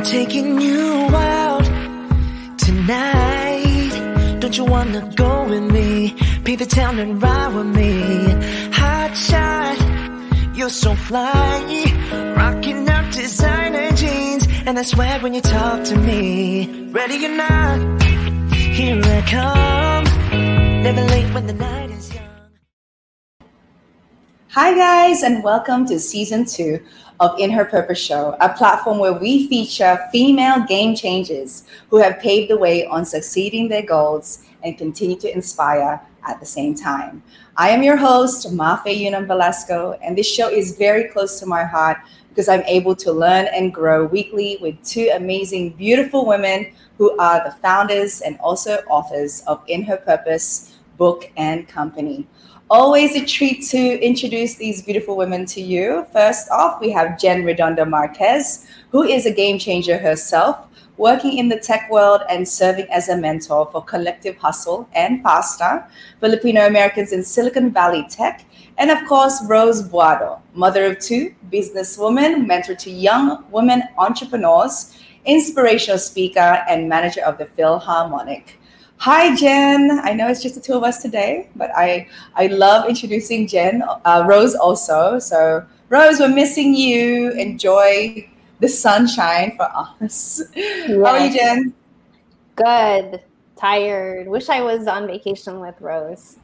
I'm taking you out tonight. Don't you wanna go with me? Paint the town and ride with me. Hot shot, you're so fly. Rocking out designer jeans, and I swear when you talk to me. Ready or not, here I come. Never late when the night. Hi, guys, and welcome to season two of In Her Purpose Show, a platform where we feature female game changers who have paved the way on succeeding their goals and continue to inspire at the same time. I am your host, Mafe Yunam Velasco, and this show is very close to my heart because I'm able to learn and grow weekly with two amazing, beautiful women who are the founders and also authors of In Her Purpose book and company. Always a treat to introduce these beautiful women to you. First off, we have Jen Redondo Marquez, who is a game changer herself, working in the tech world and serving as a mentor for Collective Hustle and Pasta, Filipino Americans in Silicon Valley Tech, and of course, Rose Boado, mother of two, businesswoman, mentor to young women entrepreneurs, inspirational speaker, and manager of the Philharmonic. Hi, Jen. I know it's just the two of us today, but I I love introducing Jen, uh, Rose also. So, Rose, we're missing you. Enjoy the sunshine for us. How are you, Jen? Good. Tired. Wish I was on vacation with Rose.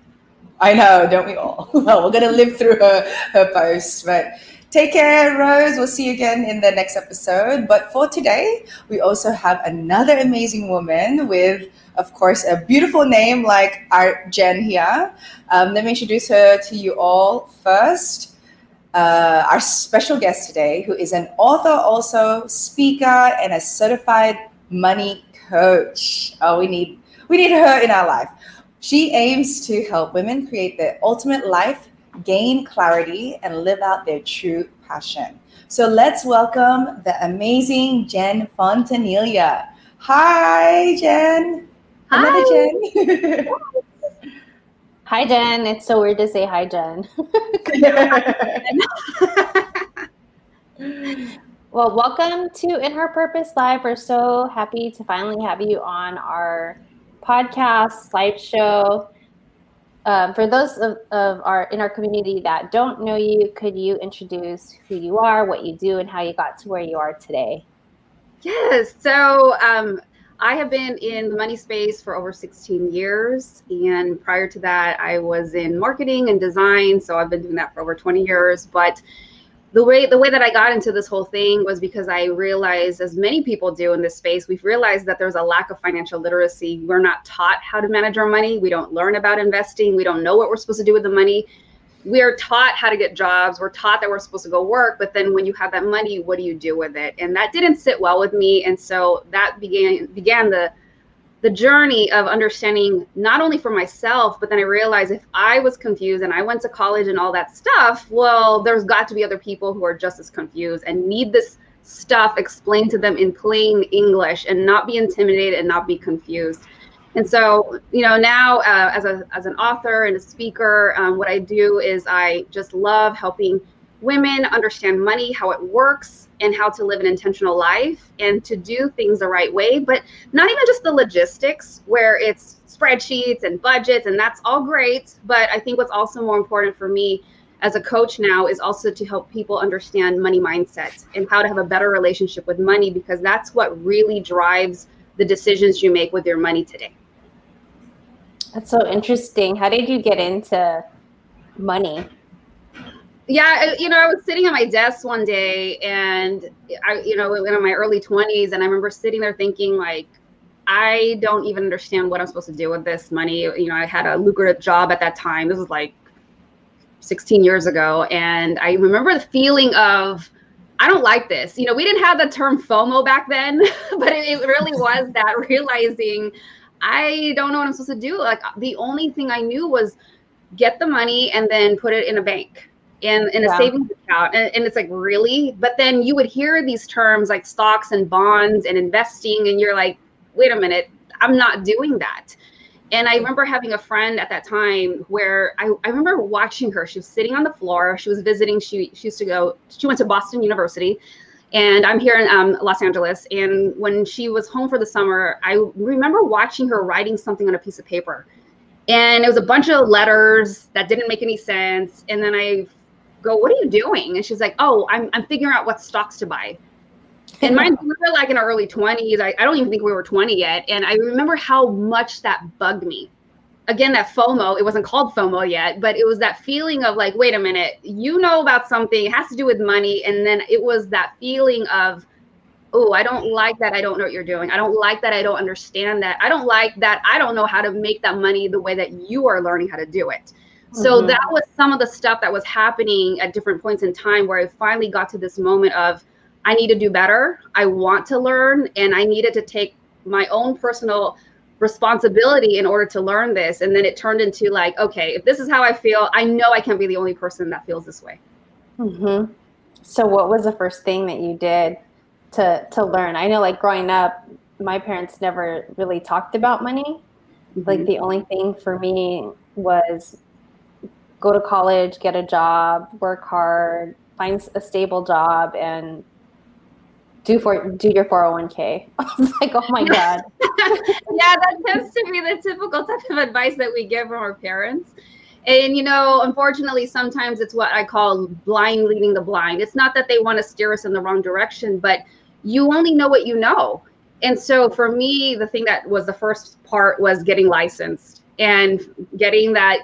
I know, don't we all? Well, we're gonna live through her her post, but take care, Rose. We'll see you again in the next episode. But for today, we also have another amazing woman with of course, a beautiful name like our Jen here. Um, let me introduce her to you all first. Uh, our special guest today, who is an author, also speaker, and a certified money coach. Oh, we need we need her in our life. She aims to help women create their ultimate life, gain clarity, and live out their true passion. So let's welcome the amazing Jen Fontanilla. Hi, Jen. Hi. Jen. hi, Jen. It's so weird to say hi, Jen. well, welcome to In Her Purpose Live. We're so happy to finally have you on our podcast, slideshow. Um, for those of, of, our in our community that don't know you, could you introduce who you are, what you do, and how you got to where you are today? Yes. So um, I have been in the money space for over 16 years. And prior to that, I was in marketing and design. So I've been doing that for over 20 years. But the way the way that I got into this whole thing was because I realized, as many people do in this space, we've realized that there's a lack of financial literacy. We're not taught how to manage our money. We don't learn about investing. We don't know what we're supposed to do with the money we're taught how to get jobs we're taught that we're supposed to go work but then when you have that money what do you do with it and that didn't sit well with me and so that began began the the journey of understanding not only for myself but then i realized if i was confused and i went to college and all that stuff well there's got to be other people who are just as confused and need this stuff explained to them in plain english and not be intimidated and not be confused. And so, you know, now uh, as a as an author and a speaker, um, what I do is I just love helping women understand money, how it works, and how to live an intentional life, and to do things the right way. But not even just the logistics, where it's spreadsheets and budgets, and that's all great. But I think what's also more important for me as a coach now is also to help people understand money mindset and how to have a better relationship with money because that's what really drives the decisions you make with your money today. That's so interesting. How did you get into money? Yeah, you know, I was sitting at my desk one day and I, you know, in my early 20s, and I remember sitting there thinking, like, I don't even understand what I'm supposed to do with this money. You know, I had a lucrative job at that time. This was like 16 years ago. And I remember the feeling of, I don't like this. You know, we didn't have the term FOMO back then, but it, it really was that realizing I don't know what I'm supposed to do. Like the only thing I knew was get the money and then put it in a bank in, in a savings account. And, and, it's like, really? But then you would hear these terms like stocks and bonds and investing, and you're like, wait a minute, I'm not doing that. And I remember having a friend at that time where I, I remember watching her. She was sitting on the floor. She was visiting. She, she used to go, she went to Boston University and I'm here in um, Los Angeles. And when she was home for the summer, I remember watching her writing something on a piece of paper, and it was a bunch of letters that didn't make any sense. And then I go, "What are you doing?" And she's like, "Oh, I'm I'm figuring out what stocks to buy." And mind we were like in our early 20s. I, I don't even think we were 20 yet. And I remember how much that bugged me again that FOMO, it wasn't called FOMO yet, but it was that feeling of like, wait a minute, you know about something, it has to do with money. And then it was that feeling of, oh, I don't like that I don't know what you're doing. I don't like that I don't understand that. I don't like that I don't know how to make that money the way that you are learning how to do it. Mm-hmm. So that was some of the stuff that was happening at different points in time where I finally got to this moment of I need to do better. I want to learn and I needed to take my own personal responsibility in order to learn this and then it turned into like okay if this is how i feel i know i can't be the only person that feels this way mm-hmm. so what was the first thing that you did to to learn i know like growing up my parents never really talked about money mm-hmm. like the only thing for me was go to college get a job work hard find a stable job and do for do your 401k. I was like, oh my God. yeah, that tends to be the typical type of advice that we give from our parents. And you know, unfortunately, sometimes it's what I call blind leading the blind. It's not that they want to steer us in the wrong direction, but you only know what you know. And so for me, the thing that was the first part was getting licensed and getting that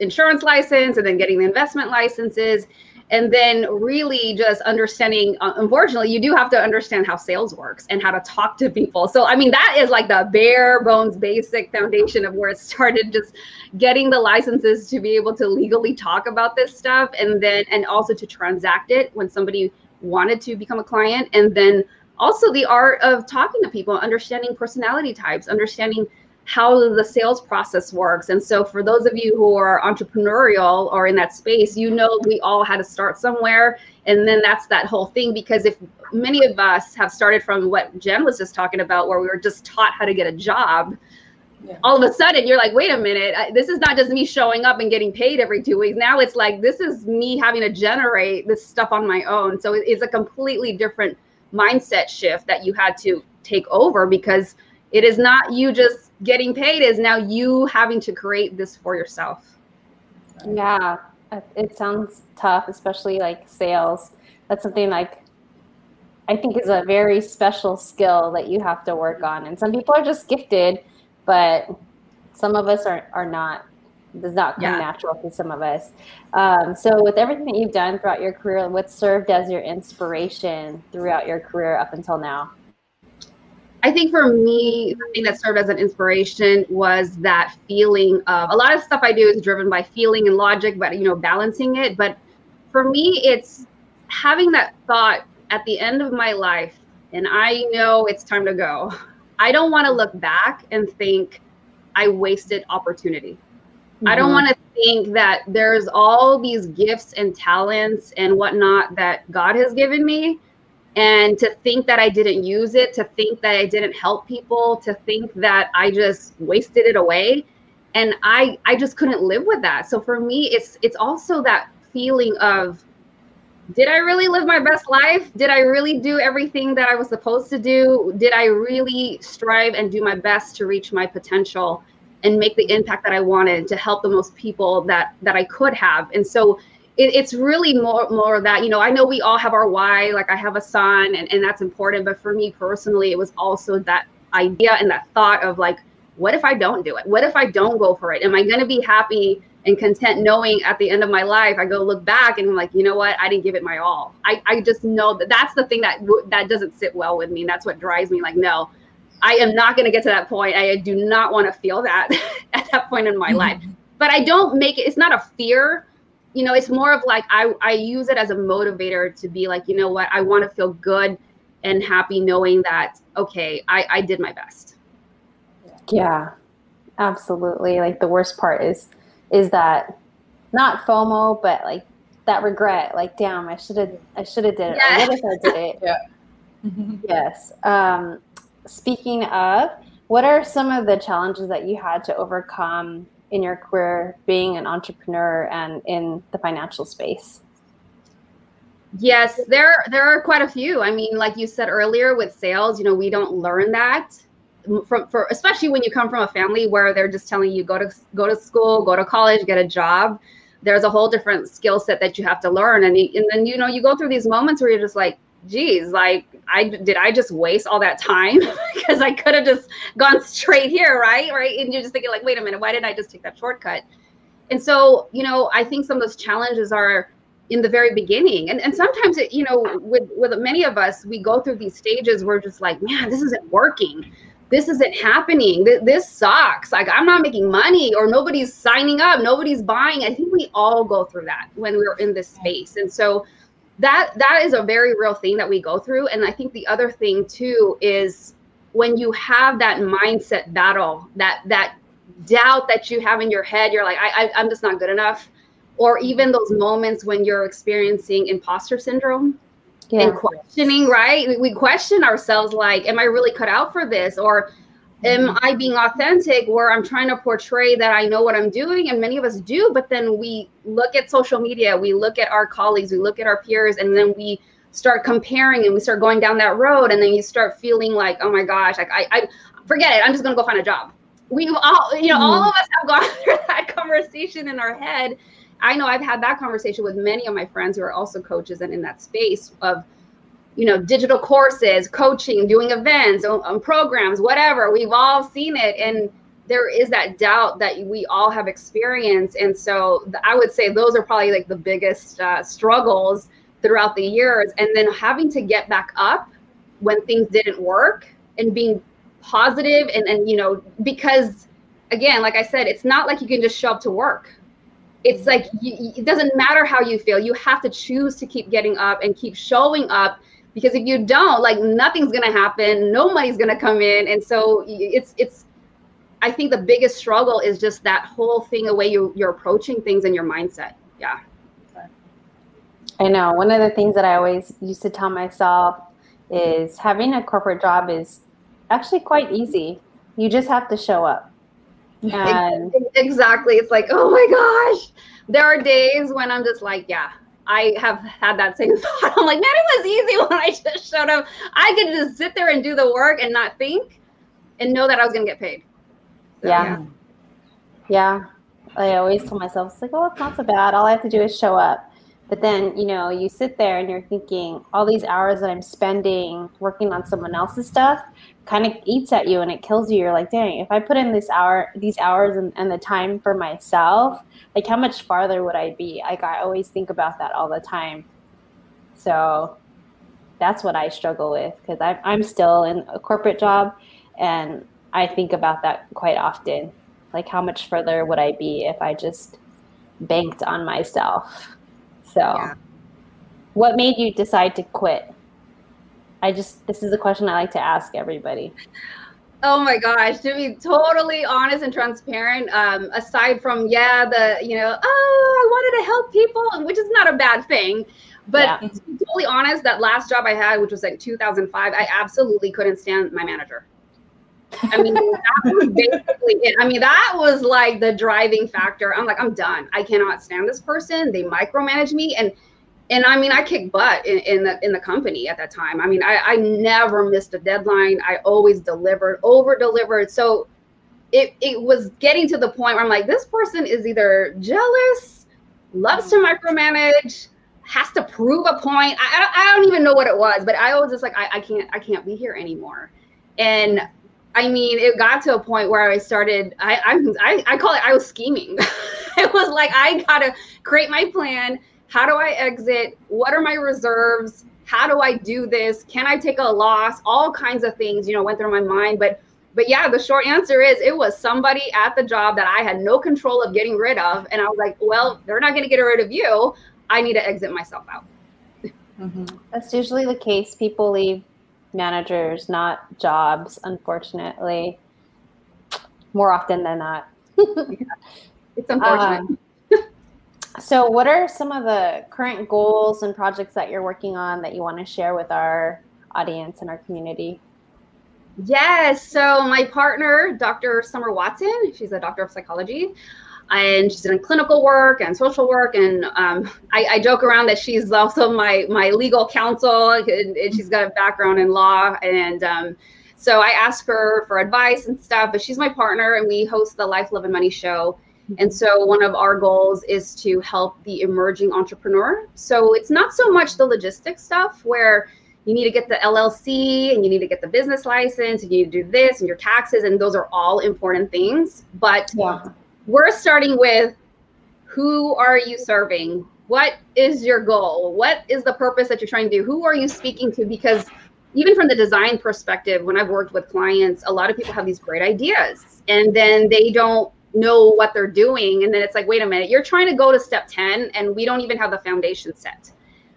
insurance license and then getting the investment licenses and then really just understanding uh, unfortunately you do have to understand how sales works and how to talk to people. So i mean that is like the bare bones basic foundation of where it started just getting the licenses to be able to legally talk about this stuff and then and also to transact it when somebody wanted to become a client and then also the art of talking to people understanding personality types understanding how the sales process works. And so, for those of you who are entrepreneurial or in that space, you know we all had to start somewhere. And then that's that whole thing. Because if many of us have started from what Jen was just talking about, where we were just taught how to get a job, yeah. all of a sudden you're like, wait a minute, I, this is not just me showing up and getting paid every two weeks. Now it's like, this is me having to generate this stuff on my own. So, it's a completely different mindset shift that you had to take over because it is not you just getting paid is now you having to create this for yourself. Yeah, it sounds tough, especially like sales. That's something like I think is a very special skill that you have to work on. And some people are just gifted, but some of us are, are not. Does not come yeah. natural to some of us. Um, so, with everything that you've done throughout your career, what served as your inspiration throughout your career up until now? I think for me, the thing that served as an inspiration was that feeling of a lot of stuff I do is driven by feeling and logic, but you know, balancing it. But for me, it's having that thought at the end of my life, and I know it's time to go. I don't want to look back and think I wasted opportunity. Mm-hmm. I don't mm-hmm. want to think that there's all these gifts and talents and whatnot that God has given me and to think that I didn't use it, to think that I didn't help people, to think that I just wasted it away. And I I just couldn't live with that. So for me it's it's also that feeling of did I really live my best life? Did I really do everything that I was supposed to do? Did I really strive and do my best to reach my potential and make the impact that I wanted to help the most people that that I could have? And so it, it's really more more of that you know i know we all have our why like i have a son and, and that's important but for me personally it was also that idea and that thought of like what if i don't do it? What if i don't go for it? Am i going to be happy and content knowing at the end of my life i go look back and i'm like you know what? I didn't give it my all. I, I just know that that's the thing that that doesn't sit well with me and that's what drives me like no i am not going to get to that point. I do not want to feel that at that point in my mm-hmm. life. But i don't make it it's not a fear you know, it's more of like I, I use it as a motivator to be like, you know what, I want to feel good and happy knowing that, okay, I, I did my best. Yeah, absolutely. Like the worst part is, is that not FOMO, but like that regret, like, damn, I should have, I should have did it. Yeah. What if I did it? yeah. yes. Um, speaking of, what are some of the challenges that you had to overcome in your career being an entrepreneur and in the financial space? Yes, there there are quite a few. I mean, like you said earlier with sales, you know, we don't learn that from for especially when you come from a family where they're just telling you go to go to school, go to college, get a job. There's a whole different skill set that you have to learn, and and then you know you go through these moments where you're just like, geez, like I did I just waste all that time? Because I could have just gone straight here, right? Right, and you're just thinking like, wait a minute, why didn't I just take that shortcut? And so you know, I think some of those challenges are in the very beginning. And, and sometimes it you know with with many of us we go through these stages where just like man this isn't working. This isn't happening. This sucks. Like i'm not making money or nobody's signing up. Nobody's buying. I think we all go through that when we're in this space. And so that that is a very real thing that we go through and i think the other thing too is when you have that mindset battle that that doubt that you have in your head you're like I, I i'm just not good enough or even those moments when you're experiencing imposter syndrome yeah. and questioning, right? We question ourselves like, am I really cut out for this? Or am mm-hmm. I being authentic where I'm trying to portray that I know what I'm doing? And many of us do, but then we look at social media, we look at our colleagues, we look at our peers, and then we start comparing and we start going down that road. And then you start feeling like, oh my gosh, like I, I forget it. I'm just going to go find a job. We've all, you know, all of us have gone through that conversation in our head I know I've had that conversation with many of my friends who are also coaches and in that space of, you know, digital courses, coaching, doing events, um, programs, whatever. We've all seen it. And there is that doubt that we all have experienced. And so I would say those are probably like the biggest uh, struggles throughout the years. And then having to get back up when things didn't work and being positive and, and you know, because again, like I said, it's not like you can just show up to work it's like you, it doesn't matter how you feel you have to choose to keep getting up and keep showing up because if you don't like nothing's going to happen. No money's going to come in. And so it's it's i think the biggest struggle is just that whole thing the way you, you're approaching things and your mindset. Yeah. I know. One of the things that i always used to tell myself is having a corporate job is actually quite easy. You just have to show up. And exactly. It's like, oh my gosh. There are days when I'm just like, yeah, I have had that same thought. I'm like, man, it was easy when I just showed up. I could just sit there and do the work and not think and know that I was going to get paid. So, yeah. yeah. Yeah. I always tell myself, it's like, oh, it's not so bad. All I have to do is show up. But then, you know, you sit there and you're thinking, all these hours that I'm spending working on someone else's stuff kind of eats at you and it kills you. You're like, dang, if I put in this hour, these hours and, and the time for myself, like how much farther would I be? Like I always think about that all the time. So that's what I struggle with because I'm, I'm still in a corporate job and I think about that quite often. Like how much further would I be if I just banked on myself? So, yeah. what made you decide to quit? I just, this is a question I like to ask everybody. Oh my gosh, to be totally honest and transparent, um, aside from, yeah, the, you know, oh, I wanted to help people, which is not a bad thing. But yeah. to be totally honest, that last job I had, which was like 2005, I absolutely couldn't stand my manager. I mean, that was basically it. I mean, that was like the driving factor. I'm like, I'm done. I cannot stand this person. They micromanage me, and and I mean, I kicked butt in, in the in the company at that time. I mean, I, I never missed a deadline. I always delivered, over delivered. So it it was getting to the point where I'm like, this person is either jealous, loves to micromanage, has to prove a point. I, I, don't even know what it was, but I was just like, I, I can't I can't be here anymore. And I mean, it got to a point where I started. I I I, call it. I was scheming. it was like I gotta create my plan. How do I exit? What are my reserves? How do I do this? Can I take a loss? All kinds of things, you know, went through my mind. But but yeah, the short answer is it was somebody at the job that I had no control of getting rid of, and I was like, well, they're not going to get rid of you. I need to exit myself out. Mm-hmm. That's usually the case. People leave managers, not jobs, unfortunately, more often than not. It's unfortunate. Um, so, what are some of the current goals and projects that you're working on that you want to share with our audience and our community? Yes. So, my partner, Dr. Summer Watson, she's a doctor of psychology. And she's doing clinical work and social work. And um, I, I, joke around that she's also my my legal counsel, and, and she's got a background in law. And um, so I ask her for advice and stuff. But she's my partner, and we host the Life, Love, and Money show. And so one of our goals is to help the emerging entrepreneur. So it's not so much the logistics stuff where you need to get the LLC and you need to get the business license and you need to do this and your taxes and those are all important things. But yeah we're starting with who are you serving? What is your goal? What is the purpose that you're trying to do? Who are you speaking to? Because even from the design perspective, when I've worked with clients, a lot of people have these great ideas and then they don't know what they're doing. And then it's like, wait a minute, you're trying to go to step 10 and we don't even have the foundation set.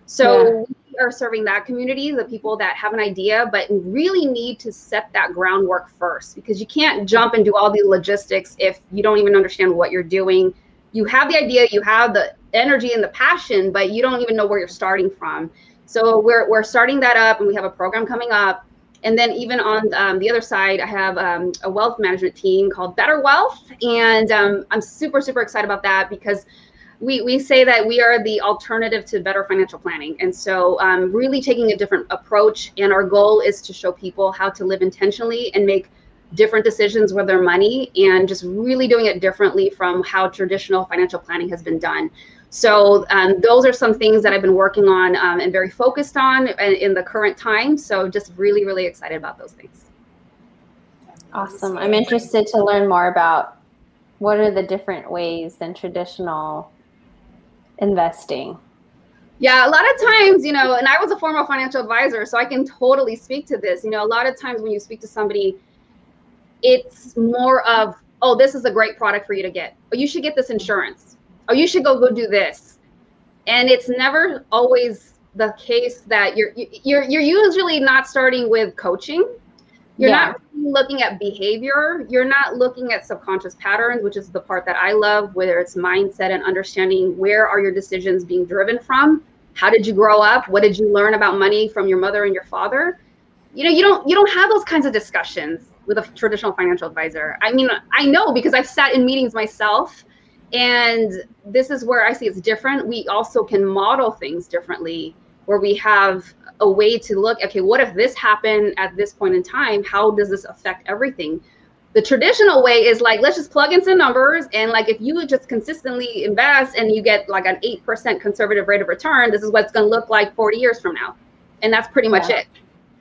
So yeah are serving that community, the people that have an idea, but really need to set that groundwork first because you can't jump and do all the logistics if you don't even understand what you're doing. You have the idea, you have the energy and the passion, but you don't even know where you're starting from. So we're, we're starting that up and we have a program coming up. And then even on um, the other side, I have um, a wealth management team called Better Wealth. And um, I'm super, super excited about that because we, we say that we are the alternative to better financial planning. And so, um, really taking a different approach. And our goal is to show people how to live intentionally and make different decisions with their money and just really doing it differently from how traditional financial planning has been done. So, um, those are some things that I've been working on um, and very focused on in, in the current time. So, just really, really excited about those things. Awesome. I'm interested to learn more about what are the different ways than traditional investing? Yeah, a lot of times, you know, and I was a former financial advisor, so I can totally speak to this. You know, a lot of times when you speak to somebody, it's more of, oh, this is a great product for you to get. Oh, you should get this insurance. Oh, you should go go do this. And it's never always the case that you're you're you're usually not starting with coaching you're yeah. not looking at behavior. You're not looking at subconscious patterns, which is the part that I love, whether it's mindset and understanding where are your decisions being driven from? How did you grow up? What did you learn about money from your mother and your father? You know, you don't you don't have those kinds of discussions with a traditional financial advisor. I mean, I know because I've sat in meetings myself and this is where I see it's different. We also can model things differently where we have a way to look okay what if this happened at this point in time? How does this affect everything? The traditional way is like let's just plug in some numbers and like if you just consistently invest and you get like an 8% conservative rate of return this is what it's going to look like 40 years from now. And that's pretty much yeah. it.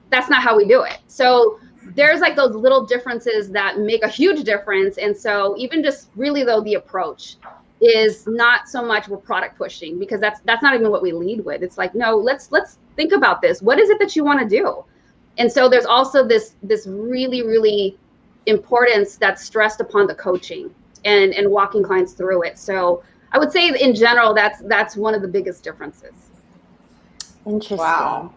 That's not how we do it. So there's like those little differences that make a huge difference. And so even just really though the approach is not so much we're product pushing because that's that's not even what we lead with. It's like no let's let's think about this. What is it that you want to do? And so there's also this this really really importance that's stressed upon the coaching and and walking clients through it. So i would say in general that's that's one of the biggest differences. Interesting. Wow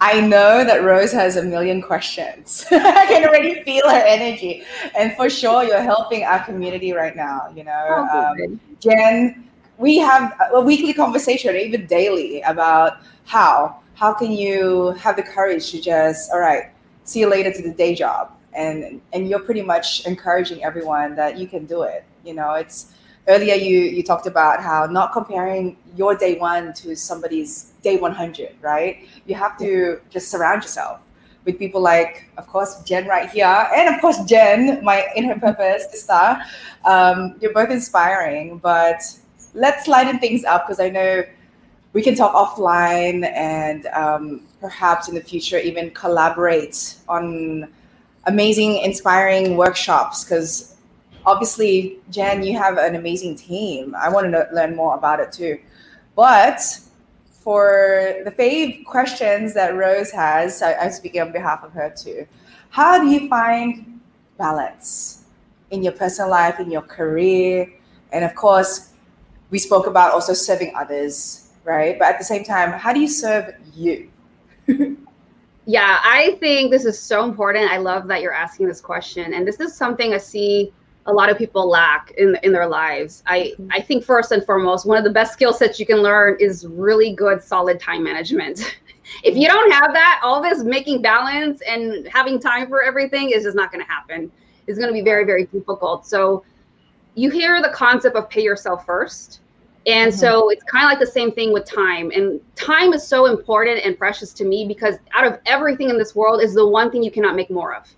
I know that Rose has a million questions. I can already feel her energy. And for sure, you're helping our community right now. You know, oh, um, Jen, we have a weekly conversation, even daily, about how how can you have the courage to just all right, see you later to the day job, and and you're pretty much encouraging everyone that you can do it. You know, it's earlier you you talked about how not comparing your day one to somebody's day 100 right you have to just surround yourself with people like of course jen right here and of course jen my In Her Purpose sister um, you're both inspiring but let's lighten things up because i know we can talk offline and um, perhaps in the future even collaborate on amazing inspiring workshops because obviously, Jen, you have an amazing team. I want to learn more about it too. But for the fave questions that Rose has, I, I'm speaking on behalf of her too. How do you find balance in your personal life, in your career? And of course, we spoke about also serving others, right? But at the same time, how do you serve you? yeah, I think this is so important. I love that you're asking this question. And this is something I see a lot of people lack in in their lives. I I think first and foremost, one of the best skill sets you can learn is really good solid time management. if you don't have that, all this making balance and having time for everything is just not going to happen. It's going to be very very difficult. So you hear the concept of pay yourself first. And mm-hmm. so it's kind of like the same thing with time. And time is so important and precious to me because out of everything in this world is the one thing you cannot make more of.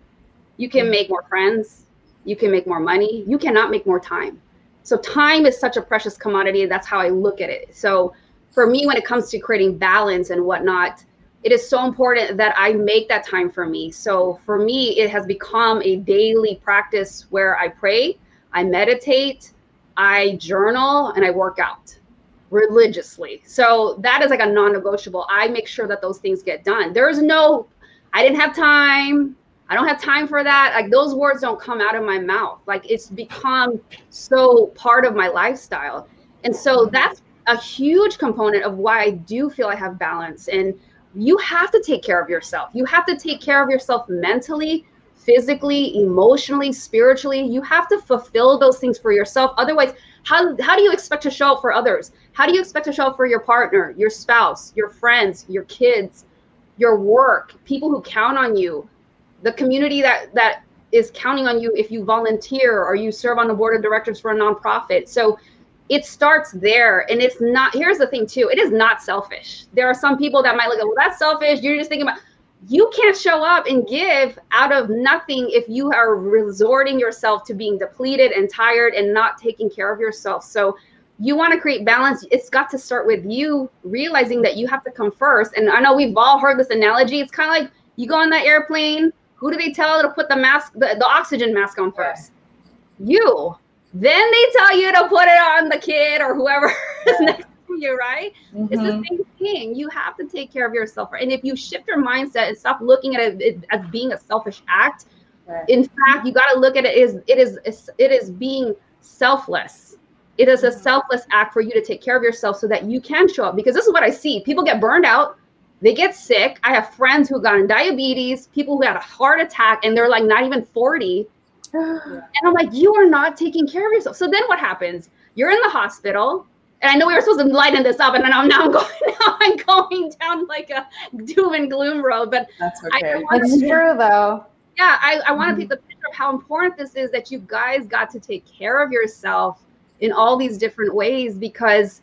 You can mm-hmm. make more friends, you can make more money, you cannot make more time. So time is such a precious commodity. That's how I look at it. So for me, when it comes to creating balance and whatnot, it is so important that I make that time for me. So for me, it has become a daily practice where I pray, I meditate, I journal, and I work out religiously. So that is like a non negotiable. I make sure that those things get done. There is no, I didn't have time. I don't have time for that. Like those words don't come out of my mouth. Like it's become so part of my lifestyle. And so that's a huge component of why I do feel I have balance. And you have to take care of yourself. You have to take care of yourself mentally, physically, emotionally, spiritually. You have to fulfill those things for yourself. Otherwise, how, how do you expect to show up for others? How do you expect to show up for your partner, your spouse, your friends, your kids, your work, people who count on you, the community that that is counting on you if you volunteer or you serve on the board of directors for a nonprofit. So it starts there and it's not here's the thing too it is not selfish. There are some people that might look at well that's selfish. You're just thinking about you can't show up and give out of nothing if you are resorting yourself to being depleted and tired and not taking care of yourself. So you want to create balance. It's got to start with you realizing that you have to come first. And i know we've all heard this analogy. It's kind of like you go on that airplane who do they tell to put the mask the, the oxygen mask on first yeah. you then they tell you to put it on the kid or whoever yeah. is next to you, right? Mm-hmm. It's the mm-hmm. same thing. You have to take care of yourself. And if you shift your mindset and stop looking at it as being a selfish act, right. in fact, you got to look at it as it is it is being selfless. It is a mm-hmm. selfless act for you to take care of yourself so that you can show up. Because this is what I see: people get burned out, they get sick. I have friends who got diabetes, people who had a heart attack, and they're like not even forty and I'm like, you are not taking care of yourself. So then what happens? You're in the hospital. And I know we were supposed to lighten this up, and then I'm now I'm going now I'm going down like a doom and gloom road. But that's okay. That's true though. Yeah, I, I want to mm-hmm. paint the picture of how important this is that you guys got to take care of yourself in all these different ways because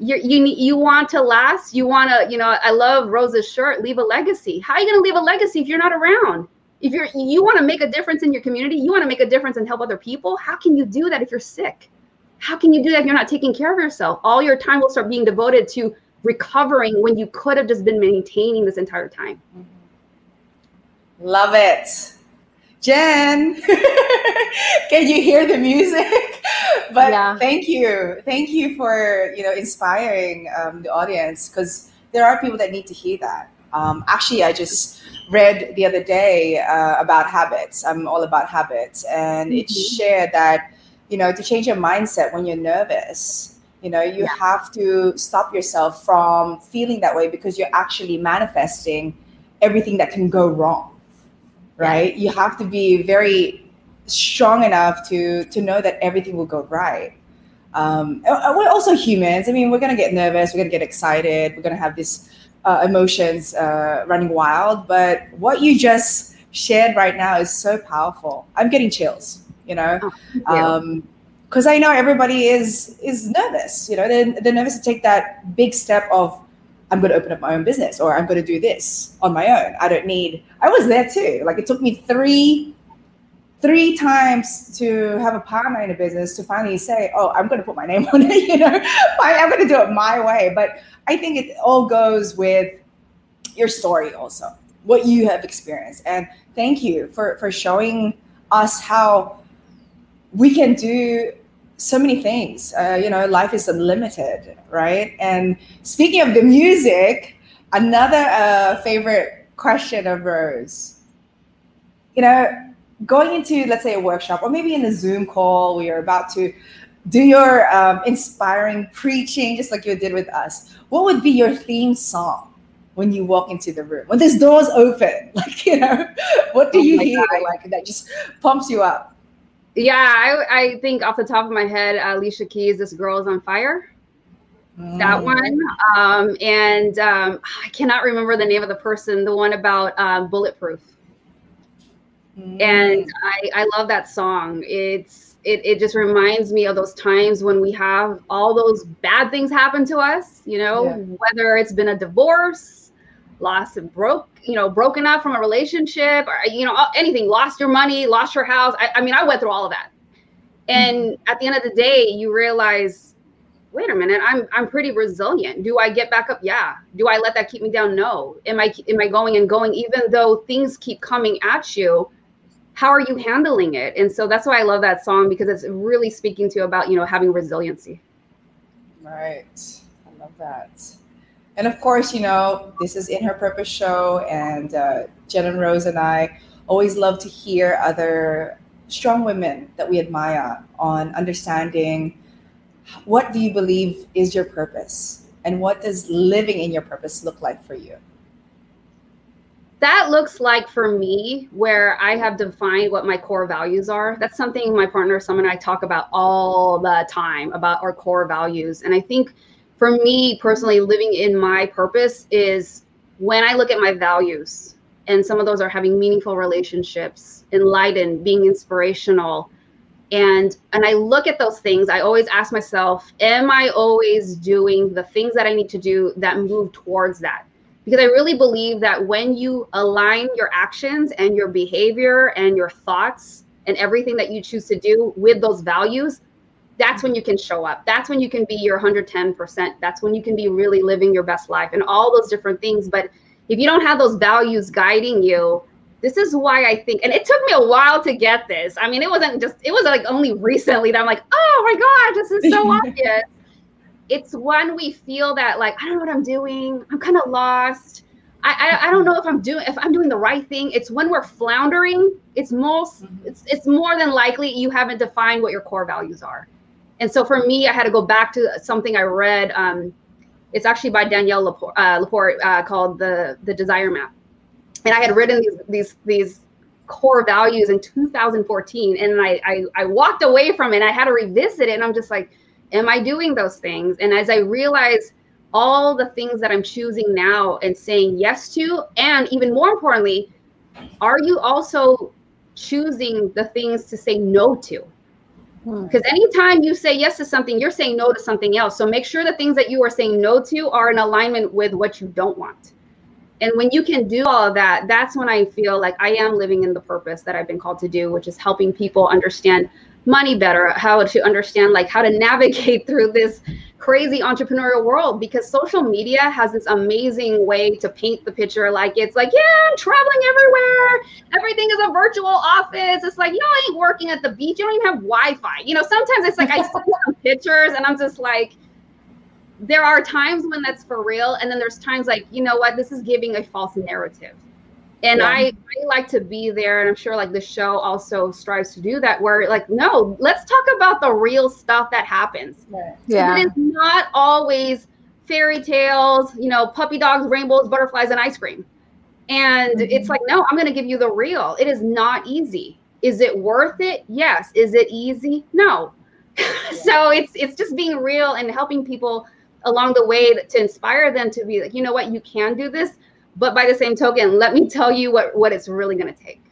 you you you want to last. You want to, you know, I love Rosa's shirt, leave a legacy. How are you going to leave a legacy if you're not around? if you're you want to make a difference in your community you want to make a difference and help other people how can you do that if you're sick how can you do that if you're not taking care of yourself all your time will start being devoted to recovering when you could have just been maintaining this entire time mm-hmm. love it jen can you hear the music but yeah. thank you thank you for you know inspiring um, the audience because there are people that need to hear that um, actually i just read the other day uh, about habits. I'm all about habits, and mm-hmm. it shared that you know to change your mindset when you're nervous. You know, you yeah. have to stop yourself from feeling that way because you're actually manifesting everything that can go wrong. Right? Yeah. You have to be very strong enough to to know that everything will go right. Um, we're also humans. I mean, we're gonna get nervous. We're gonna get excited. We're gonna have these uh, emotions uh, running wild. But what you just shared right now is so powerful. I'm getting chills, you know, because um, I know everybody is is nervous. You know, they're, they're nervous to take that big step of I'm going to open up my own business or I'm going to do this on my own. I don't need. I was there too. Like it took me three three times to have a partner in a business to finally say, "Oh, I'm going to put my name on it." You know, I'm going to do it my way. But I think it all goes with your story, also what you have experienced. And thank you for for showing us how we can do so many things. Uh, you know, life is unlimited, right? And speaking of the music, another uh, favorite question of Rose. You know, going into let's say a workshop or maybe in a zoom call where you're about to do your um, inspiring preaching just like you did with us what would be your theme song when you walk into the room when there's doors open like you know what do oh you hear God. like that just pumps you up yeah I, I think off the top of my head alicia keys this girl is on fire mm. that one um, and um, i cannot remember the name of the person the one about um, bulletproof and I, I love that song. It's it, it just reminds me of those times when we have all those bad things happen to us, you know, yeah. whether it's been a divorce, lost and broke, you know, broken up from a relationship or, you know, anything, lost your money, lost your house. I, I mean, I went through all of that. And mm-hmm. at the end of the day, you realize, wait a minute, I'm I'm pretty resilient. Do I get back up? Yeah. Do I let that keep me down? No. Am I am I going and going even though things keep coming at you? How are you handling it? And so that's why I love that song because it's really speaking to about, you know, having resiliency. Right. I love that. And of course, you know, this is In Her Purpose show and uh, Jen and Rose and I always love to hear other strong women that we admire on understanding what do you believe is your purpose and what does living in your purpose look like for you? That looks like for me where i have defined what my core values are. That's something my partner and i talk about all the time about our core values. And i think for me personally living in my purpose is when i look at my values and some of those are having meaningful relationships enlightened being inspirational and and i look at those things i always ask myself am i always doing the things that i need to do that move towards that? Because i really believe that when you align your actions and your behavior and your thoughts and everything that you choose to do with those values that's when you can show up that's when you can be your 110% that's when you can be really living your best life and all those different things but if you don't have those values guiding you this is why I think, and it took me a while to get this. I mean, it wasn't just, it was like only recently that I'm like, oh my God, this is so obvious. It's when we feel that, like, I don't know what I'm doing. I'm kind of lost. I, I, I don't know if I'm doing if I'm doing the right thing. It's when we're floundering. It's most mm-hmm. it's it's more than likely you haven't defined what your core values are. And so for me, I had to go back to something I read. Um, it's actually by Danielle LaPorte, uh, Laporte uh, called the the Desire Map, and I had written these these these core values in 2014, and I I, I walked away from it. And I had to revisit it, and I'm just like, am I doing those things? And as I realized all the things that I'm choosing now and saying yes to, and even more importantly, are you also choosing the things to say no to? Hmm. Because anytime you say yes to something, you're saying no to something else. So make sure the things that you are saying no to are in alignment with what you don't want. And when you can do all of that, that's when I feel like I am living in the purpose that I've been called to do, which is helping people understand money better, how to understand like how to navigate through this crazy entrepreneurial world because social media has this amazing way to paint the picture like it's like, yeah, I'm traveling everywhere. Everything is a virtual office. It's like, you know, I ain't working at the beach. You don't even have Wi-Fi. You know, sometimes it's like I see some pictures and I'm just like, there are times when that's for real and then there's times like you know what this is giving a false narrative and yeah. I, I like to be there and i'm sure like the show also strives to do that where like no let's talk about the real stuff that happens. Yeah it is not always fairy tales you know puppy dogs rainbows butterflies and ice cream. And mm-hmm. it's like no i'm going to give you the real. It is not easy. Is it worth it? Yes. Is it easy? No. Yeah. so it's it's just being real and helping people along the way to inspire them to be like, you know what, you can do this. But by the same token, let me tell you what, what it's really going to take.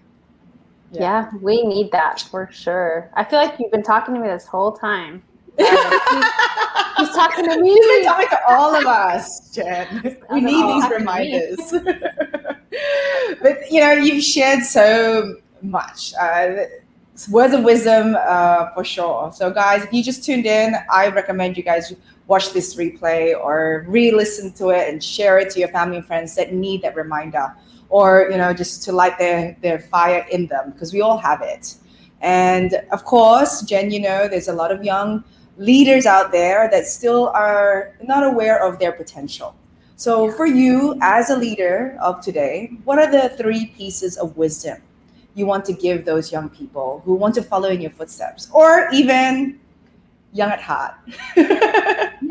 Yeah. yeah. we need that for sure. I feel like you've been talking to me this whole time. he's, he's, talking to me. He's been talking to all of us, Jen. We need these reminders. but you know, you've shared so much. Uh, words of wisdom uh, for sure. So, guys, if you just tuned in, I recommend you guys watch this replay or re-listen to it and share it to your family and friends that need that reminder or you know just to light their their fire in them because we all have it. And of course jen you know there's a lot of young leaders out there that still are not aware of their potential. So for you as a leader of today what are the three pieces of wisdom you want to give those young people who want to follow in your footsteps or even young at heart. yeah,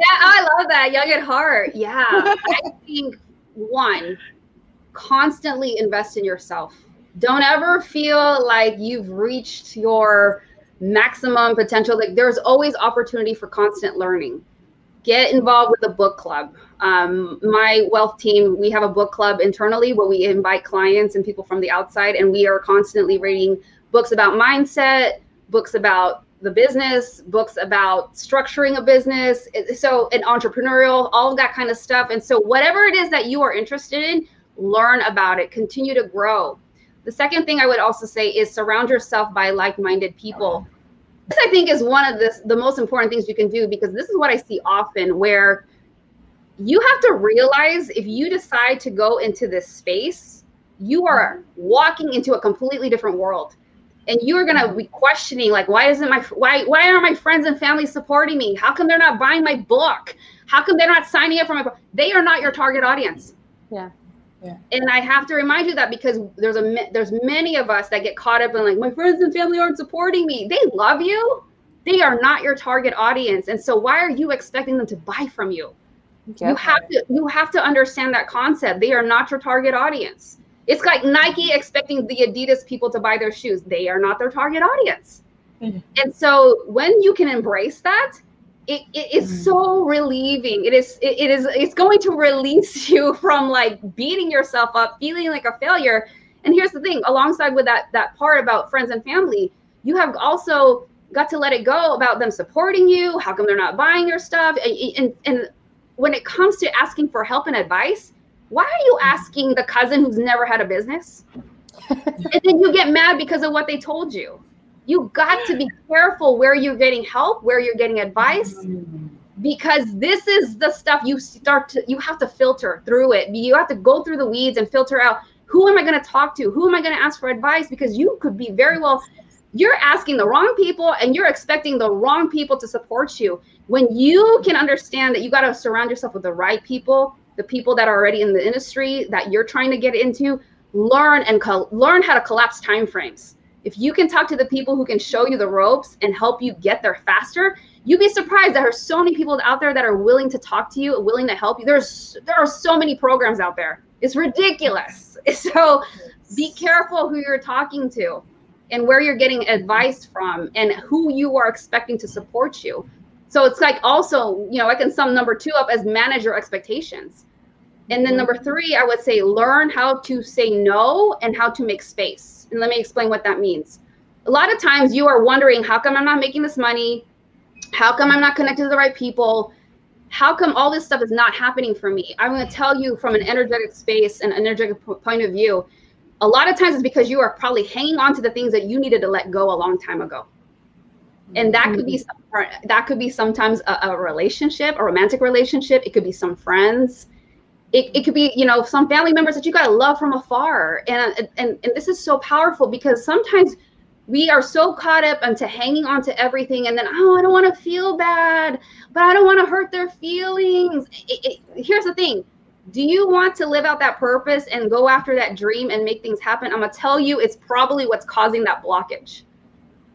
I love that. Young at heart. Yeah. I think one, constantly invest in yourself. Don't ever feel like you've reached your maximum potential. Like there's always opportunity for constant learning. Get involved with a book club. Um, my wealth team, we have a book club internally where we invite clients and people from the outside, and we are constantly reading books about mindset, books about the business, books about structuring a business, so an entrepreneurial, all of that kind of stuff. And so whatever it is that you are interested in, learn about it, continue to grow. The second thing I would also say is surround yourself by like-minded people. This I think is one of the, the most important things you can do because this is what I see often where you have to realize if you decide to go into this space, you are walking into a completely different world. And you are gonna be questioning, like, why isn't my why why aren't my friends and family supporting me? How come they're not buying my book? How come they're not signing up for my book? They are not your target audience. Yeah. Yeah. And I have to remind you that because there's a there's many of us that get caught up in like my friends and family aren't supporting me. They love you. They are not your target audience. And so why are you expecting them to buy from you? Yep. You have to you have to understand that concept. They are not your target audience. It's like Nike expecting the Adidas people to buy their shoes. They are not their target audience. Mm-hmm. And so when you can embrace that, it, it is mm-hmm. so relieving. It is it, it is it's going to release you from like beating yourself up, feeling like a failure. And here's the thing, alongside with that that part about friends and family, you have also got to let it go about them supporting you. How come they're not buying your stuff? And, and, and when it comes to asking for help and advice, why are you asking the cousin who's never had a business? and then you get mad because of what they told you. You got to be careful where you're getting help, where you're getting advice, because this is the stuff you start to, you have to filter through it. You have to go through the weeds and filter out who am I going to talk to? Who am I going to ask for advice? Because you could be very well, you're asking the wrong people and you're expecting the wrong people to support you. When you can understand that you got to surround yourself with the right people, the people that are already in the industry that you're trying to get into, learn and co- learn how to collapse time frames. If you can talk to the people who can show you the ropes and help you get there faster, you'd be surprised there are so many people out there that are willing to talk to you, willing to help you. There's there are so many programs out there. It's ridiculous. So be careful who you're talking to and where you're getting advice from and who you are expecting to support you. So it's like also, you know, I can sum number two up as manage your expectations. And then number three, I would say learn how to say no and how to make space. And let me explain what that means. A lot of times you are wondering, how come I'm not making this money? How come I'm not connected to the right people? How come all this stuff is not happening for me? I'm going to tell you from an energetic space and energetic point of view. A lot of times it's because you are probably hanging on to the things that you needed to let go a long time ago and that could be mm-hmm. that could be sometimes a, a, relationship a romantic relationship it could be some friends it, it could be you know some family members that you gotta love from afar. And, and and this is so powerful because sometimes we are so caught up into hanging on to everything and then oh i don't want to feel bad but i don't want to hurt their feelings. It, it, here's the thing. Do you want to live out that purpose and go after that dream and make things happen? I'm going to tell you it's probably what's causing that blockage.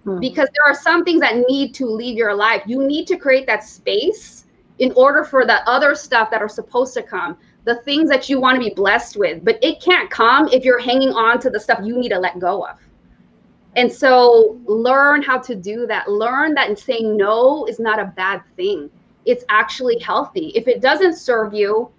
Hmm. because there are some things that need to leave your life. You need to create that space in order for the other stuff that are supposed to come, the things that you want to be blessed with. But it can't come if you're hanging on to the stuff you need to let go of. And so learn how to do that. Learn that saying no is not a bad thing. It's actually healthy. If it doesn't serve you,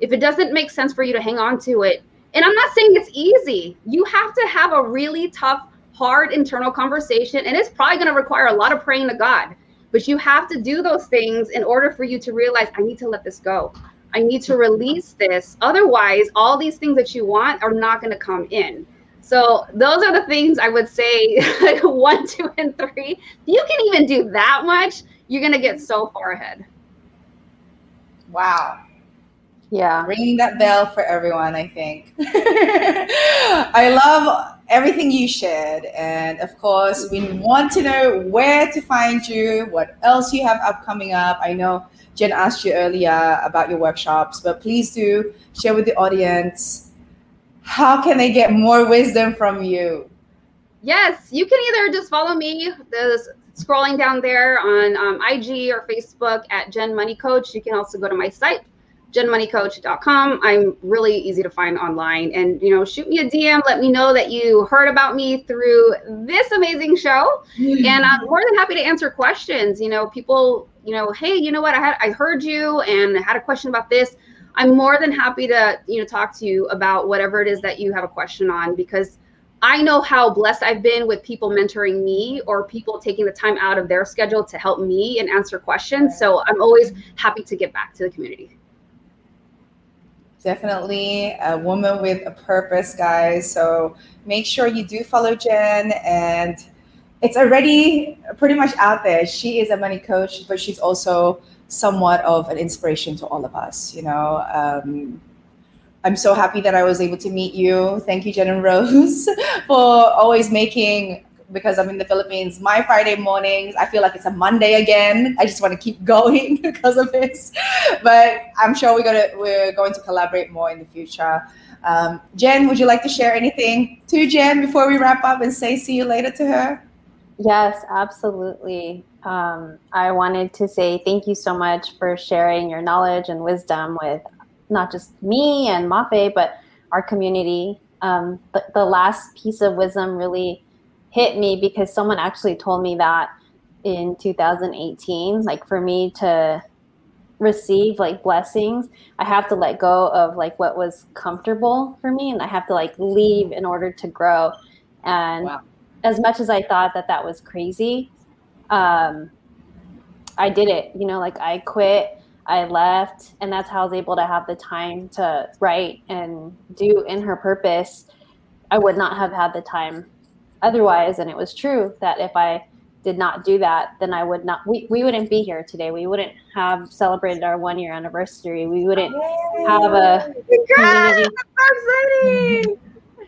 if it doesn't make sense for you to hang on to it, and I'm not saying it's easy. You have to have a really tough hard internal conversation and it's probably going to require a lot of praying to God. But you have to do those things in order for you to realize I need to let this go. I need to release this. Otherwise, all these things that you want are not going to come in. So those are the things I would say one, two, and three. You can even do that much, you're going to get so far ahead. Wow. Yeah. Ringing that bell for everyone, I think. I love everything you shared. And of course, we want to know where to find you, what else you have upcoming up. I know Jen asked you earlier about your workshops, but please do share with the audience how can they get more wisdom from you? Yes, you can either just follow me, the scrolling down there on um, IG or Facebook at Jen Money Coach. You can also go to my site, jenmoneycoach.com. I'm really easy to find online. And, you know, shoot me a DM. Let me know that you heard about me through this amazing show. Mm-hmm. And I'm more than happy to answer questions. You know, people, you know, hey, you know what? I had I heard you and had a question about this. I'm more than happy to, you know, talk to you about whatever it is that you have a question on because I know how blessed I've been with people mentoring me or people taking the time out of their schedule to help me and answer questions. So I'm always happy to give back to the community. Definitely a woman with a purpose, guys. So make sure you do follow Jen and it's already pretty much out there. She is a money coach, but she's also somewhat of an inspiration to all of us, you know. Um, I'm so happy that I was able to meet you. Thank you, Jen and Rose, for always making because I'm in the Philippines. My Friday mornings, I feel like it's a Monday again. I just want to keep going because of this. But I'm sure we're gonna we're going to collaborate more in the future. Um, Jen, would you like to share anything to Jen before we wrap up and say see you later to her? Yes, absolutely. Um, I wanted to say thank you so much for sharing your knowledge and wisdom with not just me and Mafe, but our community. Um, but the last piece of wisdom really hit me because someone actually told me that in 2018 like for me to receive like blessings i have to let go of like what was comfortable for me and i have to like leave in order to grow and wow. as much as i thought that that was crazy um i did it you know like i quit i left and that's how i was able to have the time to write and do in her purpose i would not have had the time otherwise and it was true that if i did not do that then i would not we, we wouldn't be here today. We wouldn't have celebrated our one year anniversary. We wouldn't have a community.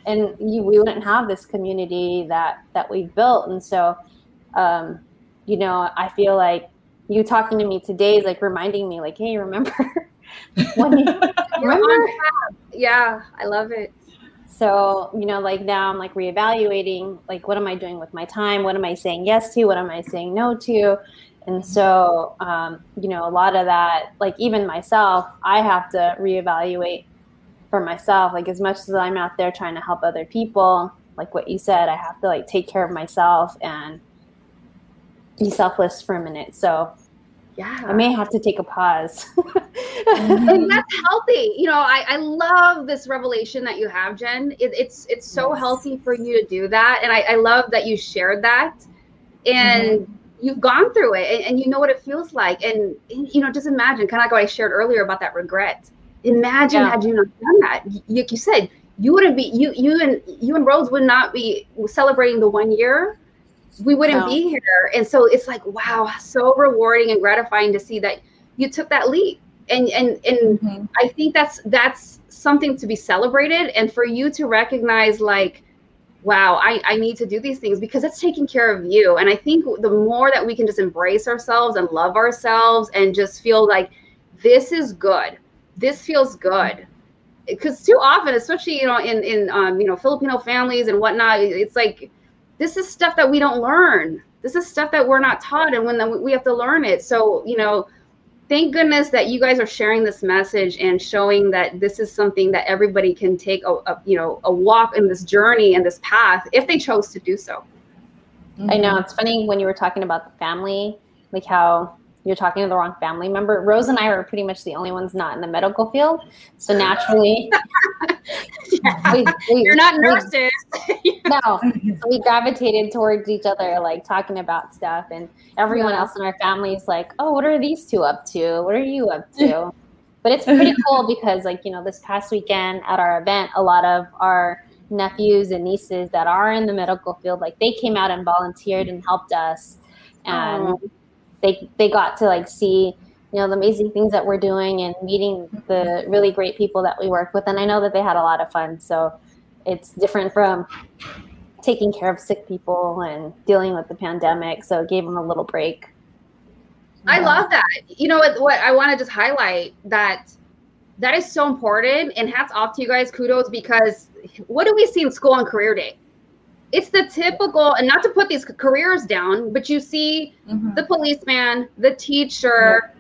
And you, we wouldn't have this community that that we built. And so um you know i feel like you talking to me today is like reminding me like hey remember when you, remember? yeah i love it so you know like now i'm like reevaluating like what am i doing with my time? What am i saying yes to? What am i saying no to? And so um, you know a lot of that like even myself i have to reevaluate for myself like as much as i'm out there trying to help other people like what you said i have to like take care of myself and be selfless for a minute. So yeah. I may have to take a pause. And that's healthy. You know I, I love this revelation that you have jen. It, it's it's so yes. healthy for you to do that and I, I love that you shared that. And mm-hmm. you've gone through it and, and, you know what it feels like. And, and you know just imagine kind of like what i shared earlier about that regret. Imagine yeah. had you not done that. Like you said you wouldn't be you you and you and rose would not be celebrating the one year we wouldn't no. be here. And so it's like, wow, so rewarding and gratifying to see that you took that leap. And and and mm-hmm. I think that's that's something to be celebrated and for you to recognize like wow I, I need to do these things because it's taking care of you and i think the more that we can just embrace ourselves and love ourselves and just feel like this is good this feels good because too often especially you know in in um, you know filipino families and whatnot it's like this is stuff that we don't learn. This is stuff that we're not taught, and when the, we have to learn it. So, you know, thank goodness that you guys are sharing this message and showing that this is something that everybody can take a, a you know a walk in this journey and this path if they chose to do so. I know it's funny when you were talking about the family, like how you're talking to the wrong family member. Rose and I are pretty much the only ones not in the medical field, so naturally, yeah. we, we, you're not nurses. We, no, we gravitated towards each other, like talking about stuff, and everyone yeah. else in our family is like, "Oh, what are these two up to? What are you up to?" but it's pretty cool because, like, you know, this past weekend at our event, a lot of our nephews and nieces that are in the medical field, like, they came out and volunteered and helped us, and. Oh they they got to like see you know the amazing things that we're doing and meeting the really great people that we work with. And i know that they had a lot of fun. So it's different from taking care of sick people and dealing with the pandemic. So it gave them a little break. I love that. You know what, what i want to just highlight that that is so important. And hats off to you guys. Kudos because what do we see in school on career day it's the typical and not to put these careers down but you see mm-hmm. the policeman the teacher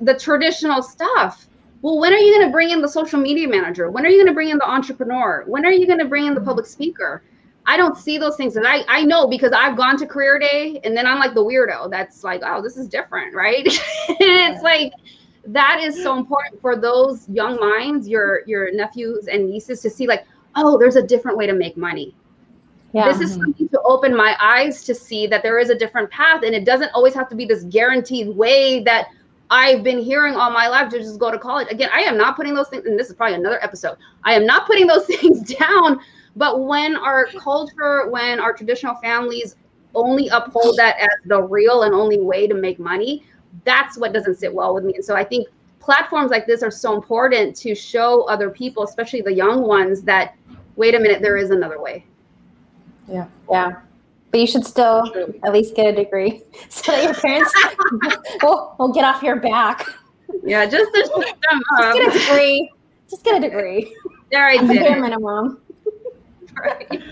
the traditional stuff. Well when are you going to bring in the social media manager? When are you going to bring in the entrepreneur? When are you going to bring in the public speaker? I don't see those things and i i know because i've gone to career day and then i'm like the weirdo that's like oh this is different right? And it's like that is so important for those young minds your your nephews and nieces to see like oh there's a different way to make money Yeah. this is mm-hmm. something to open my eyes to see that there is a different path and it doesn't always have to be this guaranteed way that I've been hearing all my life to just go to college. Again, I am not putting those things, and this is probably another episode. I am not putting those things down. But when our culture, when our traditional families only uphold that as the real and only way to make money, that's what doesn't sit well with me. And so I think platforms like this are so important to show other people, especially the young ones, that wait a minute, there is another way. Yeah. Yeah. But you should still at least get a degree so that your parents will, will get off your back. Yeah, just to shut them Just get a degree. Just get a degree. There I did. bare minimum. Right.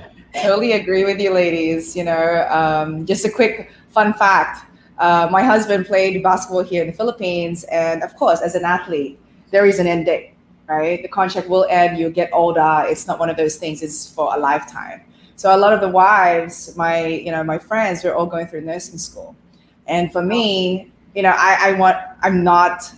totally agree with you ladies you know um, just a quick fun fact uh, my husband played basketball here in the philippines and of course as an athlete there is an end date right the contract will end you get older it's not one of those things it's for a lifetime so a lot of the wives my you know my friends we're all going through nursing school and for me you know i, I want i'm not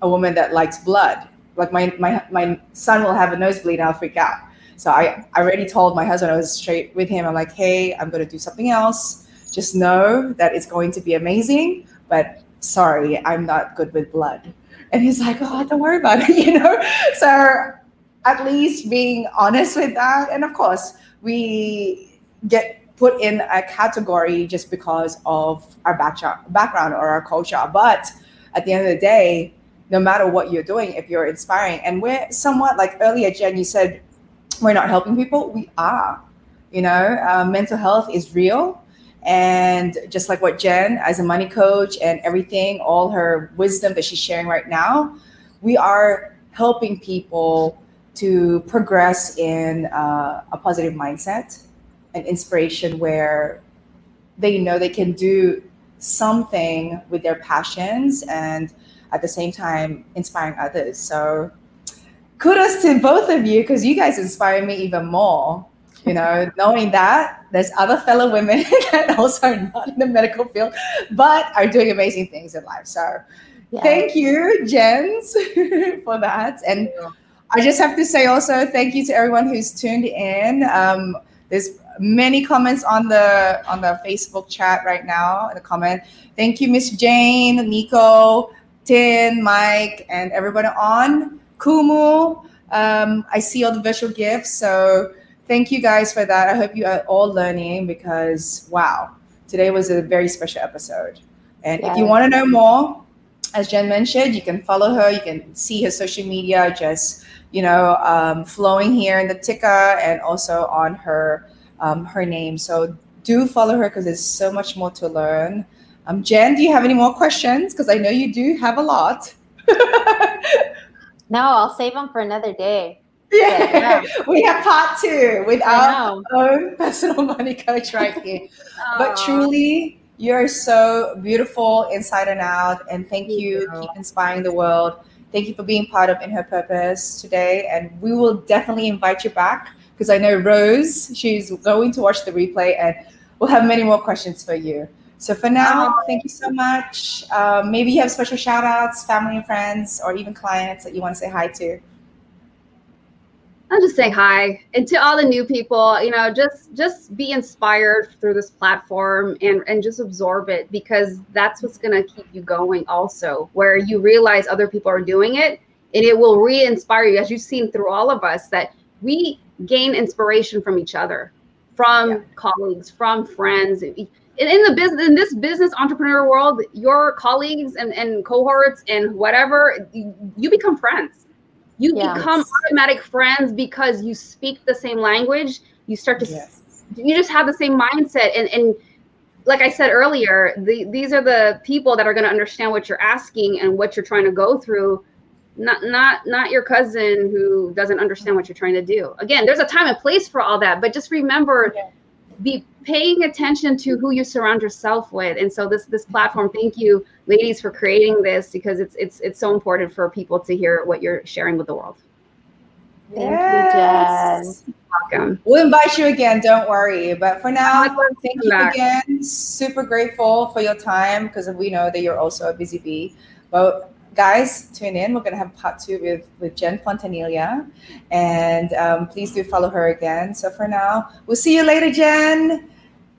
a woman that likes blood like my, my my son will have a nosebleed and i'll freak out so I, I already told my husband, I was straight with him. I'm like, hey, I'm to do something else. Just know that it's going to be amazing. But sorry, I'm not good with blood. And he's like, oh, don't worry about it, you know? So at least being honest with that. And of course, we get put in a category just because of our background, or our culture. But at the end of the day, no matter what you're doing, if you're inspiring, and we're somewhat like earlier, Jen, you said we're not helping people we are you know uh, mental health is real and just like what jen as a money coach and everything all her wisdom that she's sharing right now we are helping people to progress in uh, a positive mindset and inspiration where they know they can do something with their passions and at the same time inspiring others so kudos to both of you because you guys inspire me even more. You know, knowing that there's other fellow women that also are not in the medical field, but are doing amazing things in life. So Yeah. thank you, Jens, for that. And I just have to say also thank you to everyone who's tuned in. Um, there's many comments on the on the Facebook chat right now. In the comment, thank you, Miss Jane, Nico, Tin, Mike, and everybody on. Kumu. Um, I see all the visual gifts. So thank you guys for that. I hope you are all learning because wow, today was a very special episode. And if you want to know more, as Jen mentioned, you can follow her. You can see her social media just you know um, flowing here in the ticker and also on her um, her name. So do follow her because there's so much more to learn. Um, Jen, do you have any more questions? Because I know you do have a lot. No, I'll save them for another day. Yeah, we have part two with our own personal money coach right here. But truly, you're so beautiful inside and out. And thank you. you. Keep inspiring the world. Thank you for being part of In Her Purpose today. And we will definitely invite you back because I know Rose, she's going to watch the replay and we'll have many more questions for you. So for now, Aw. thank you so much. Um, maybe you have special shout outs, family and friends, or even clients that you want to say hi to. I'll just say hi. And to all the new people, you know, just just be inspired through this platform and and just absorb it because that's what's going to keep you going also where you realize other people are doing it and it will re-inspire you as you've seen through all of us that we gain inspiration from each other, from Yeah. colleagues, from friends. And in the business in this business entrepreneur world, your colleagues and, and cohorts and whatever, you become friends you Yeah. become automatic friends because you speak the same language you start to Yes. you just have the same mindset and and like i said earlier the, these are the people that are going to understand what you're asking and what you're trying to go through not not not your cousin who doesn't understand what you're trying to do again there's a time and place for all that but just remember Yeah. Be paying attention to who you surround yourself with and so this this platform thank you ladies for creating this because it's it's it's so important for people to hear what you're sharing with the world Thank you, Jen. welcome We'll invite you again, don't worry. But for now, I'd love to thank you back. again. Super grateful for your time because we know that you're also a busy bee. But guys, tune in. We're going to have part two with, with Jen Fontanilla. And um, please do follow her again. So for now, we'll see you later, Jen.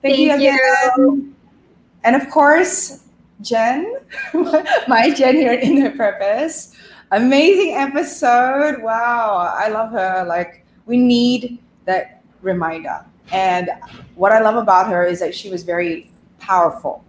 Thank, Thank you again. you. And of course, Jen, my Jen here in her purpose. Amazing episode. Wow. I love her. Like, we need that reminder. And what I love about her is that she was very powerful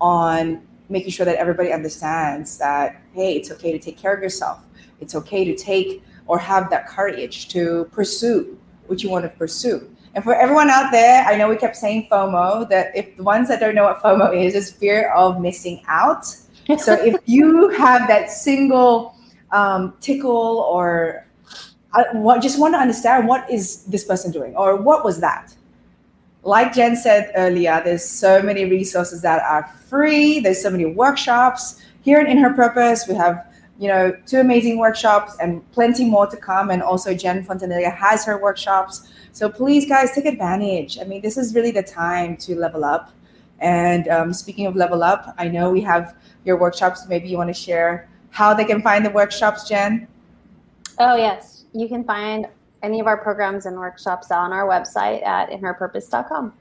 on making sure that everybody understands that, hey, it's okay to take care of yourself. It's okay to take or have that courage to pursue what you want to pursue. And for everyone out there, I know we kept saying FOMO, that if the ones that don't know what FOMO is, is fear of missing out. So if you have that single um, tickle or I what, just want to understand what is this person doing or what was that? Like Jen said earlier, there's so many resources that are free. There's so many workshops here in Her Purpose. We have you know two amazing workshops and plenty more to come. And also Jen Fontanilla has her workshops. So please, guys, take advantage. I mean, this is really the time to level up. And um, speaking of level up, I know we have your workshops. Maybe you want to share how they can find the workshops, Jen. Oh, yes. You can find any of our programs and workshops on our website at inherpurpose.com.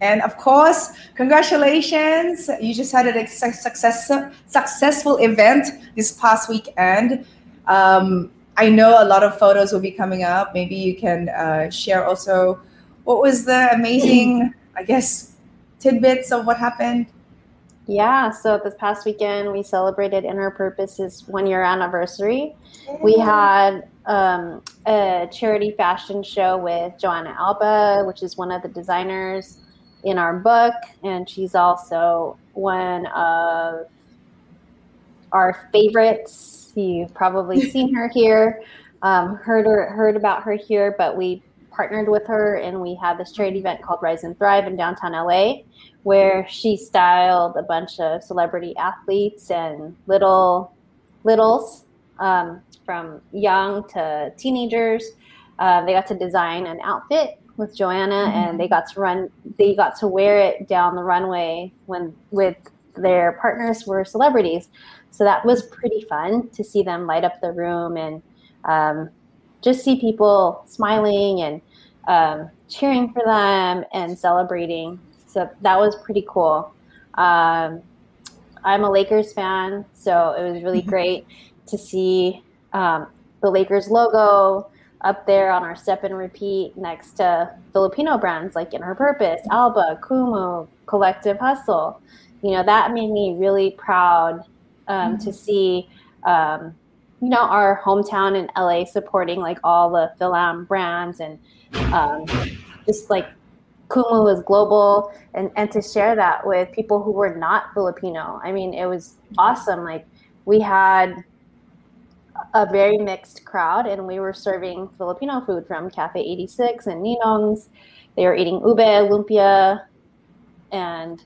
And of course, congratulations. You just had a success, successful event this past weekend. Um, I know a lot of photos will be coming up. Maybe you can uh, share also what was the amazing, I guess, tidbits of what happened. Yeah, so this past weekend we celebrated In Her Purpose's one year anniversary. We had um, a charity fashion show with Joanna Alba, which is one of the designers in our book, and she's also one of our favorites. You've probably seen her here, um, heard her, heard about her here, but we partnered with her and we had this charity event called Rise and Thrive in downtown LA, where she styled a bunch of celebrity athletes and little littles um, from young to teenagers. Uh, they got to design an outfit with Joanna, mm-hmm. and they got to run. They got to wear it down the runway when with their partners were celebrities. So that was pretty fun to see them light up the room and um, just see people smiling and um, cheering for them and celebrating. So that was pretty cool. Um, I'm a Lakers fan, so it was really mm-hmm. great to see um, the Lakers logo up there on our step and repeat next to Filipino brands like In Her Purpose, Alba, Kumu, Collective Hustle. You know, that made me really proud um, mm-hmm. to see, um, you know, our hometown in LA supporting like all the Philam brands and um, just like Kumu was global and, and to share that with people who were not Filipino. I mean, it was awesome. Like we had a very mixed crowd, and we were serving Filipino food from Cafe 86 and Ninong's. They were eating ube, lumpia, and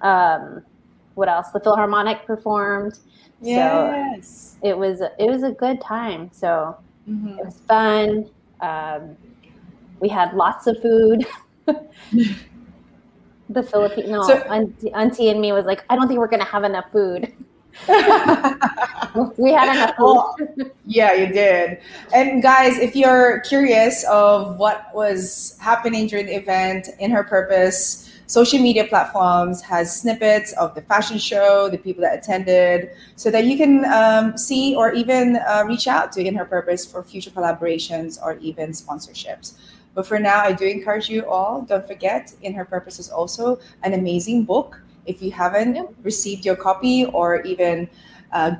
um, what else? The Philharmonic performed. Yes. So it was it was a good time. So mm-hmm. it was fun. Um, we had lots of food. the Filipino so, auntie, auntie and me was like, I don't think we're gonna have enough food. we had enough. Well, yeah, you did. And guys, if you're curious of what was happening during the event in her purpose, social media platforms has snippets of the fashion show, the people that attended, so that you can um, see or even uh, reach out to in her purpose for future collaborations or even sponsorships. But for now, I do encourage you all. Don't forget, In Her Purpose is also an amazing book if you haven't received your copy or even uh,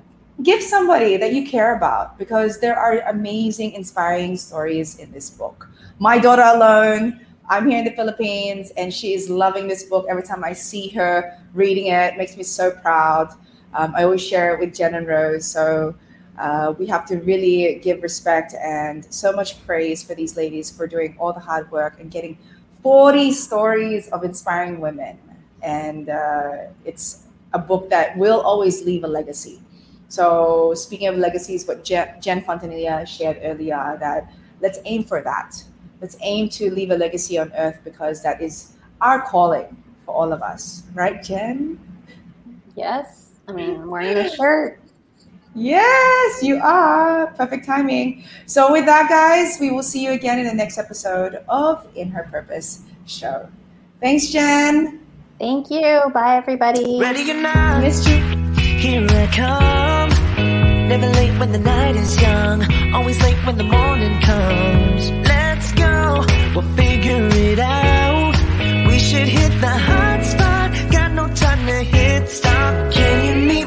give somebody that you care about because there are amazing, inspiring stories in this book. My daughter alone, I'm here in the Philippines and she is loving this book. Every time I see her reading it, it makes me so proud. Um, I always share it with Jen and Rose. So uh, we have to really give respect and so much praise for these ladies for doing all the hard work and getting 40 stories of inspiring women and uh, it's a book that will always leave a legacy. So speaking of legacies, what Jen, Jen Fontanilla shared earlier, that let's aim for that. Let's aim to leave a legacy on earth because that is our calling for all of us, right, Jen? Yes. I mean, I'm wearing a shirt. Yes, you are. Perfect timing. So, with that, guys, we will see you again in the next episode of In Her Purpose Show. Thanks, Jen. Thank you. Bye, everybody. Ready or not. Here I come. Never late when the night is young. Always late when the morning comes. Let's go. We'll figure it out. We should hit the hot spot. Got no time to hit stop. Can you meet